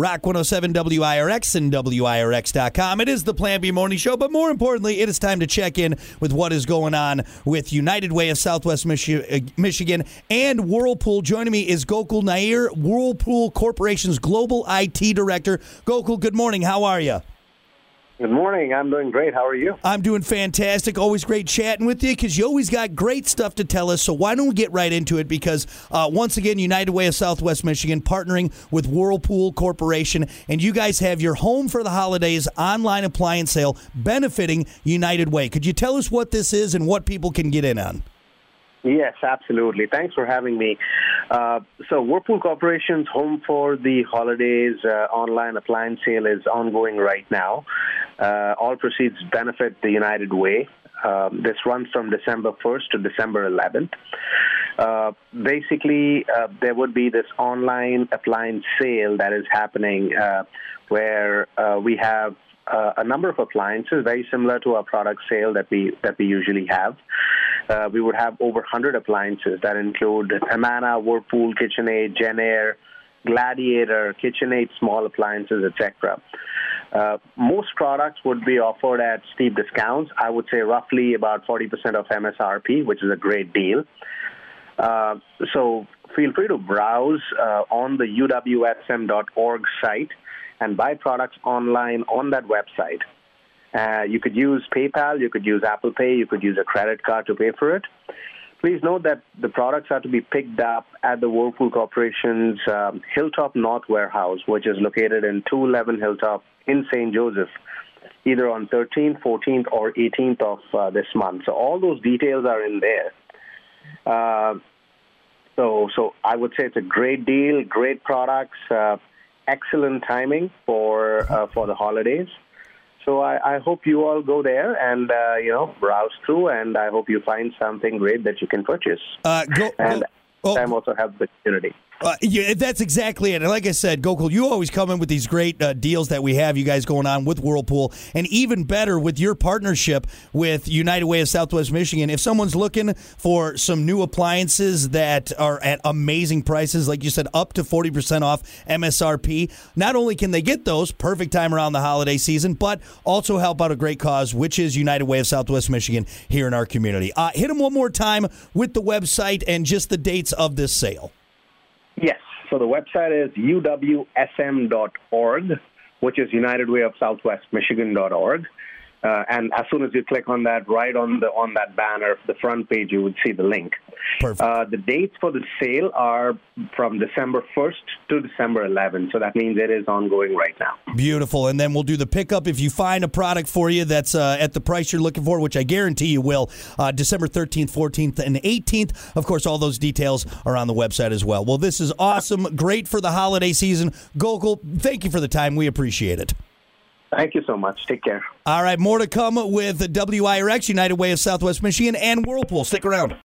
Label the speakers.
Speaker 1: Rock 107 WIRX and WIRX.com. It is the Plan B Morning Show, but more importantly, it is time to check in with what is going on with United Way of Southwest Michi- uh, Michigan and Whirlpool. Joining me is Gokul Nair, Whirlpool Corporation's Global IT Director. Gokul, good morning. How are you?
Speaker 2: Good morning. I'm doing great. How are you?
Speaker 1: I'm doing fantastic. Always great chatting with you because you always got great stuff to tell us. So why don't we get right into it? Because uh, once again, United Way of Southwest Michigan partnering with Whirlpool Corporation, and you guys have your Home for the Holidays online appliance sale benefiting United Way. Could you tell us what this is and what people can get in on?
Speaker 2: Yes, absolutely. Thanks for having me. Uh, so, Whirlpool Corporation's Home for the Holidays uh, online appliance sale is ongoing right now. Uh, all proceeds benefit the United Way. Um, this runs from December 1st to December 11th. Uh, basically, uh, there would be this online appliance sale that is happening uh, where uh, we have uh, a number of appliances very similar to our product sale that we that we usually have. We would have over 100 appliances that include Amana, Whirlpool, KitchenAid, JennAir, Gladiator, KitchenAid small appliances, etc. Uh, most products would be offered at steep discounts. I would say roughly about 40% of MSRP, which is a great deal. Uh, so feel free to browse uh, on the uwsm.org site and buy products online on that website. Uh, you could use PayPal, you could use Apple Pay, you could use a credit card to pay for it. Please note that the products are to be picked up at the Whirlpool Corporation's um, Hilltop North warehouse, which is located in 211 Hilltop in St. Joseph, either on 13th, 14th, or 18th of uh, this month. So all those details are in there. Uh, so, so I would say it's a great deal, great products, uh, excellent timing for uh, for the holidays. So I, I hope you all go there and uh, you know browse through, and I hope you find something great that you can purchase.
Speaker 1: Uh, go,
Speaker 2: and
Speaker 1: oh.
Speaker 2: time also have the community.
Speaker 1: Uh, yeah, that's exactly it. And like I said, Gokul, you always come in with these great uh, deals that we have, you guys going on with Whirlpool, and even better with your partnership with United Way of Southwest Michigan. If someone's looking for some new appliances that are at amazing prices, like you said, up to 40% off MSRP, not only can they get those, perfect time around the holiday season, but also help out a great cause, which is United Way of Southwest Michigan here in our community. Uh, hit them one more time with the website and just the dates of this sale.
Speaker 2: Yes. So the website is uwsm.org, which is United Way of Southwest Michigan.org. Uh, and as soon as you click on that, right on the on that banner, the front page, you would see the link.
Speaker 1: Perfect.
Speaker 2: Uh, the dates for the sale are from December 1st to December 11th, so that means it is ongoing right now.
Speaker 1: Beautiful. And then we'll do the pickup if you find a product for you that's uh, at the price you're looking for, which I guarantee you will. Uh, December 13th, 14th, and 18th. Of course, all those details are on the website as well. Well, this is awesome. Great for the holiday season. Gokul, thank you for the time. We appreciate it.
Speaker 2: Thank you so much. Take care.
Speaker 1: All right, more to come with the WIRX, United Way of Southwest Michigan, and Whirlpool. Stick around.